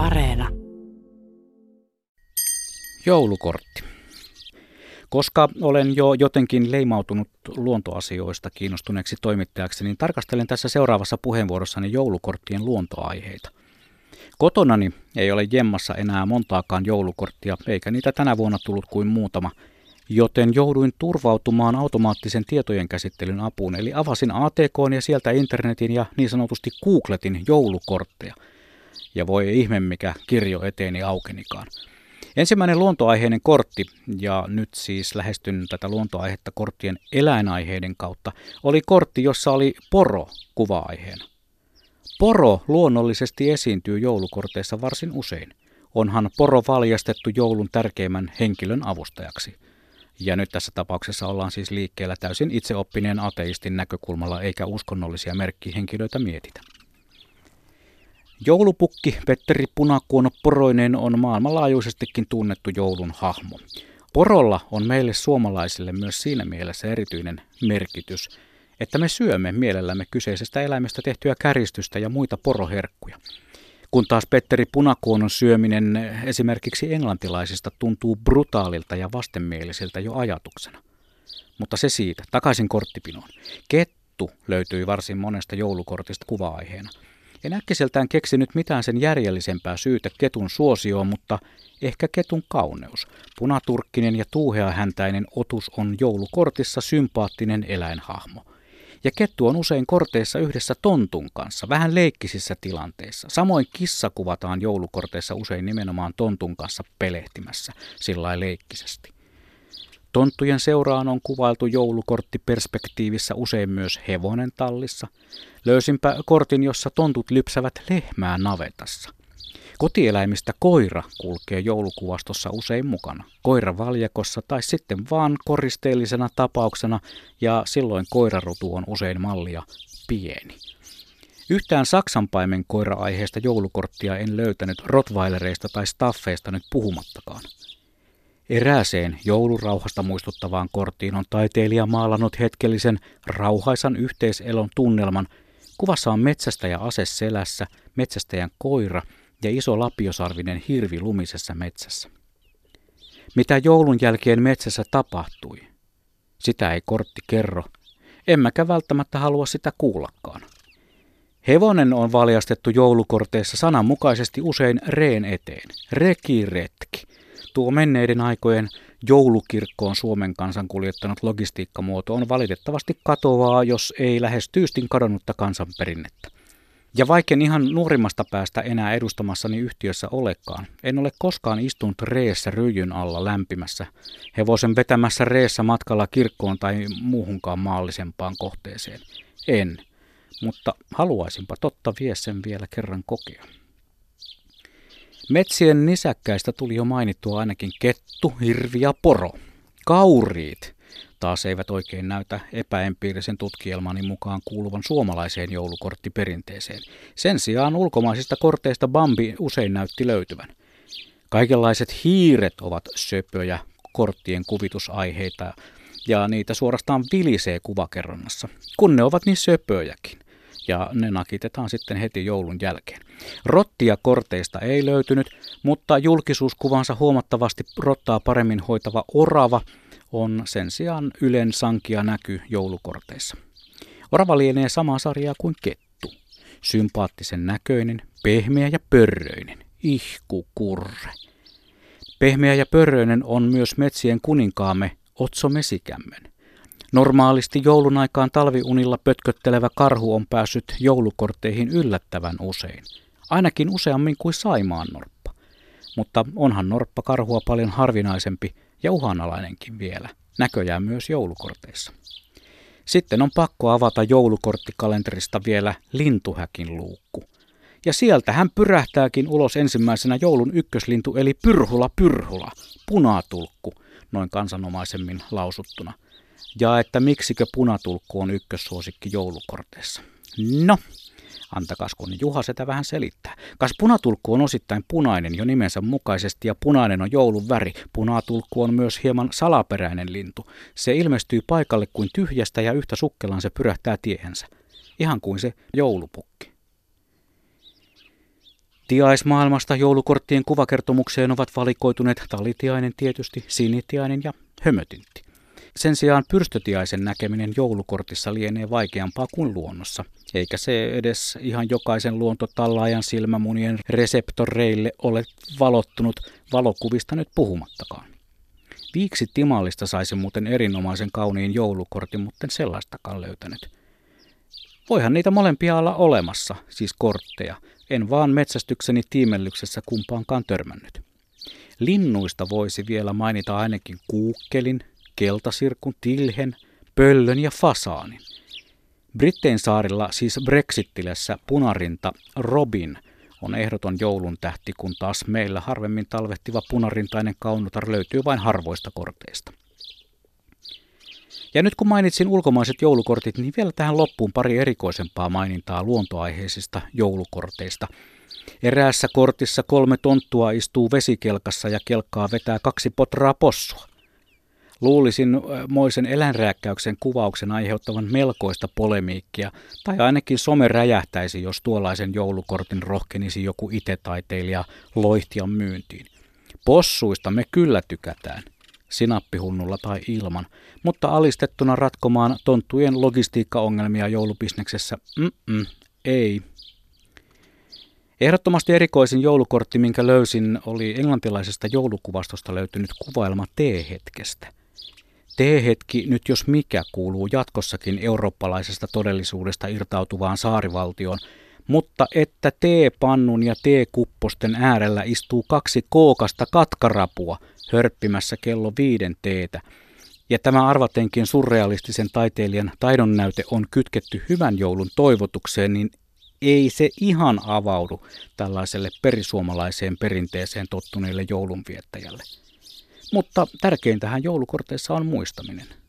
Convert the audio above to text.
Areena. Joulukortti. Koska olen jo jotenkin leimautunut luontoasioista kiinnostuneeksi toimittajaksi, niin tarkastelen tässä seuraavassa puheenvuorossani joulukorttien luontoaiheita. Kotonani ei ole jemmassa enää montaakaan joulukorttia, eikä niitä tänä vuonna tullut kuin muutama, joten jouduin turvautumaan automaattisen tietojen käsittelyn apuun, eli avasin ATK ja sieltä internetin ja niin sanotusti googletin joulukortteja. Ja voi ihme mikä kirjo eteeni aukenikaan. Ensimmäinen luontoaiheinen kortti, ja nyt siis lähestyn tätä luontoaihetta korttien eläinaiheiden kautta, oli kortti, jossa oli poro kuva-aiheena. Poro luonnollisesti esiintyy joulukorteissa varsin usein. Onhan poro valjastettu joulun tärkeimmän henkilön avustajaksi. Ja nyt tässä tapauksessa ollaan siis liikkeellä täysin itseoppineen ateistin näkökulmalla eikä uskonnollisia merkkihenkilöitä mietitä. Joulupukki Petteri Punakuono Poroinen on maailmanlaajuisestikin tunnettu joulun hahmo. Porolla on meille suomalaisille myös siinä mielessä erityinen merkitys, että me syömme mielellämme kyseisestä eläimestä tehtyä käristystä ja muita poroherkkuja. Kun taas Petteri Punakuonon syöminen esimerkiksi englantilaisista tuntuu brutaalilta ja vastenmielisiltä jo ajatuksena. Mutta se siitä, takaisin korttipinoon. Kettu löytyi varsin monesta joulukortista kuva-aiheena – en äkkiseltään keksinyt mitään sen järjellisempää syytä ketun suosioon, mutta ehkä ketun kauneus. Punaturkkinen ja tuuheahäntäinen otus on joulukortissa sympaattinen eläinhahmo. Ja kettu on usein korteissa yhdessä tontun kanssa, vähän leikkisissä tilanteissa. Samoin kissa kuvataan joulukorteissa usein nimenomaan tontun kanssa pelehtimässä, sillä leikkisesti. Tonttujen seuraan on kuvailtu joulukortti perspektiivissä usein myös hevonen tallissa. Löysinpä kortin, jossa tontut lypsävät lehmää navetassa. Kotieläimistä koira kulkee joulukuvastossa usein mukana. Koira valjakossa tai sitten vaan koristeellisena tapauksena ja silloin koirarutu on usein mallia pieni. Yhtään saksanpaimen koira-aiheesta joulukorttia en löytänyt Rottweilereista tai staffeista nyt puhumattakaan. Erääseen joulurauhasta muistuttavaan korttiin on taiteilija maalannut hetkellisen rauhaisan yhteiselon tunnelman. Kuvassa on metsästäjä ase selässä, metsästäjän koira ja iso lapiosarvinen hirvi lumisessa metsässä. Mitä joulun jälkeen metsässä tapahtui? Sitä ei kortti kerro, emmekä välttämättä halua sitä kuullakaan. Hevonen on valjastettu joulukorteissa sananmukaisesti usein reen eteen. Rekiretki Tuo menneiden aikojen joulukirkkoon Suomen kansan kuljettanut logistiikkamuoto on valitettavasti katoavaa, jos ei lähes tyystin kadonnutta kansanperinnettä. Ja vaikken ihan nuorimmasta päästä enää edustamassani yhtiössä olekaan, en ole koskaan istunut reessä ryjyn alla lämpimässä, hevosen vetämässä reessä matkalla kirkkoon tai muuhunkaan maallisempaan kohteeseen. En, mutta haluaisinpa totta vie sen vielä kerran kokea. Metsien nisäkkäistä tuli jo mainittua ainakin kettu, hirvi ja poro. Kauriit taas eivät oikein näytä epäempiirisen tutkielmani mukaan kuuluvan suomalaiseen joulukorttiperinteeseen. Sen sijaan ulkomaisista korteista Bambi usein näytti löytyvän. Kaikenlaiset hiiret ovat söpöjä korttien kuvitusaiheita ja niitä suorastaan vilisee kuvakerronnassa, kun ne ovat niin söpöjäkin ja ne nakitetaan sitten heti joulun jälkeen. Rottia korteista ei löytynyt, mutta julkisuuskuvansa huomattavasti rottaa paremmin hoitava orava on sen sijaan Ylen sankia näky joulukorteissa. Orava lienee samaa sarjaa kuin kettu. Sympaattisen näköinen, pehmeä ja pörröinen. Ihku kurre. Pehmeä ja pörröinen on myös metsien kuninkaamme Otso Mesikämmen. Normaalisti joulun aikaan talviunilla pötköttelevä karhu on päässyt joulukortteihin yllättävän usein. Ainakin useammin kuin Saimaan norppa. Mutta onhan norppa karhua paljon harvinaisempi ja uhanalainenkin vielä. Näköjään myös joulukorteissa. Sitten on pakko avata joulukorttikalenterista vielä lintuhäkin luukku. Ja sieltä hän pyrähtääkin ulos ensimmäisenä joulun ykköslintu eli pyrhula pyrhula, punatulkku, noin kansanomaisemmin lausuttuna – ja että miksikö punatulkku on ykkössuosikki joulukorteissa. No, antakas kun Juha sitä vähän selittää. Kas punatulkku on osittain punainen jo nimensä mukaisesti ja punainen on joulun väri. Punatulkku on myös hieman salaperäinen lintu. Se ilmestyy paikalle kuin tyhjästä ja yhtä sukkelaan se pyrähtää tiehensä. Ihan kuin se joulupukki. Tiaismaailmasta joulukorttien kuvakertomukseen ovat valikoituneet talitiainen tietysti, sinitiainen ja hömötintti. Sen sijaan pyrstötiaisen näkeminen joulukortissa lienee vaikeampaa kuin luonnossa, eikä se edes ihan jokaisen luontotallaajan silmämunien reseptoreille ole valottunut valokuvista nyt puhumattakaan. Viiksi Timallista saisi muuten erinomaisen kauniin joulukortin, mutta en sellaistakaan löytänyt. Voihan niitä molempia olla olemassa, siis kortteja. En vaan metsästykseni tiimellyksessä kumpaankaan törmännyt. Linnuista voisi vielä mainita ainakin kuukkelin, keltasirkun, tilhen, pöllön ja fasaanin. Brittein saarilla, siis Brexittilässä, punarinta Robin on ehdoton joulun tähti, kun taas meillä harvemmin talvehtiva punarintainen kaunotar löytyy vain harvoista korteista. Ja nyt kun mainitsin ulkomaiset joulukortit, niin vielä tähän loppuun pari erikoisempaa mainintaa luontoaiheisista joulukorteista. Eräässä kortissa kolme tonttua istuu vesikelkassa ja kelkkaa vetää kaksi potraa possua. Luulisin moisen eläinrääkkäyksen kuvauksen aiheuttavan melkoista polemiikkia, tai ainakin some räjähtäisi, jos tuollaisen joulukortin rohkenisi joku itetaiteilija loihtian myyntiin. Possuista me kyllä tykätään, sinappihunnulla tai ilman, mutta alistettuna ratkomaan tonttujen logistiikkaongelmia joulubisneksessä, mm ei. Ehdottomasti erikoisin joulukortti, minkä löysin, oli englantilaisesta joulukuvastosta löytynyt kuvailma T-hetkestä. T-hetki nyt jos mikä kuuluu jatkossakin eurooppalaisesta todellisuudesta irtautuvaan saarivaltioon, mutta että T-pannun ja T-kupposten äärellä istuu kaksi kookasta katkarapua hörppimässä kello viiden teetä, ja tämä arvatenkin surrealistisen taiteilijan taidonnäyte on kytketty hyvän joulun toivotukseen, niin ei se ihan avaudu tällaiselle perisuomalaiseen perinteeseen tottuneelle joulunviettäjälle. Mutta tärkeintähän joulukorteissa on muistaminen.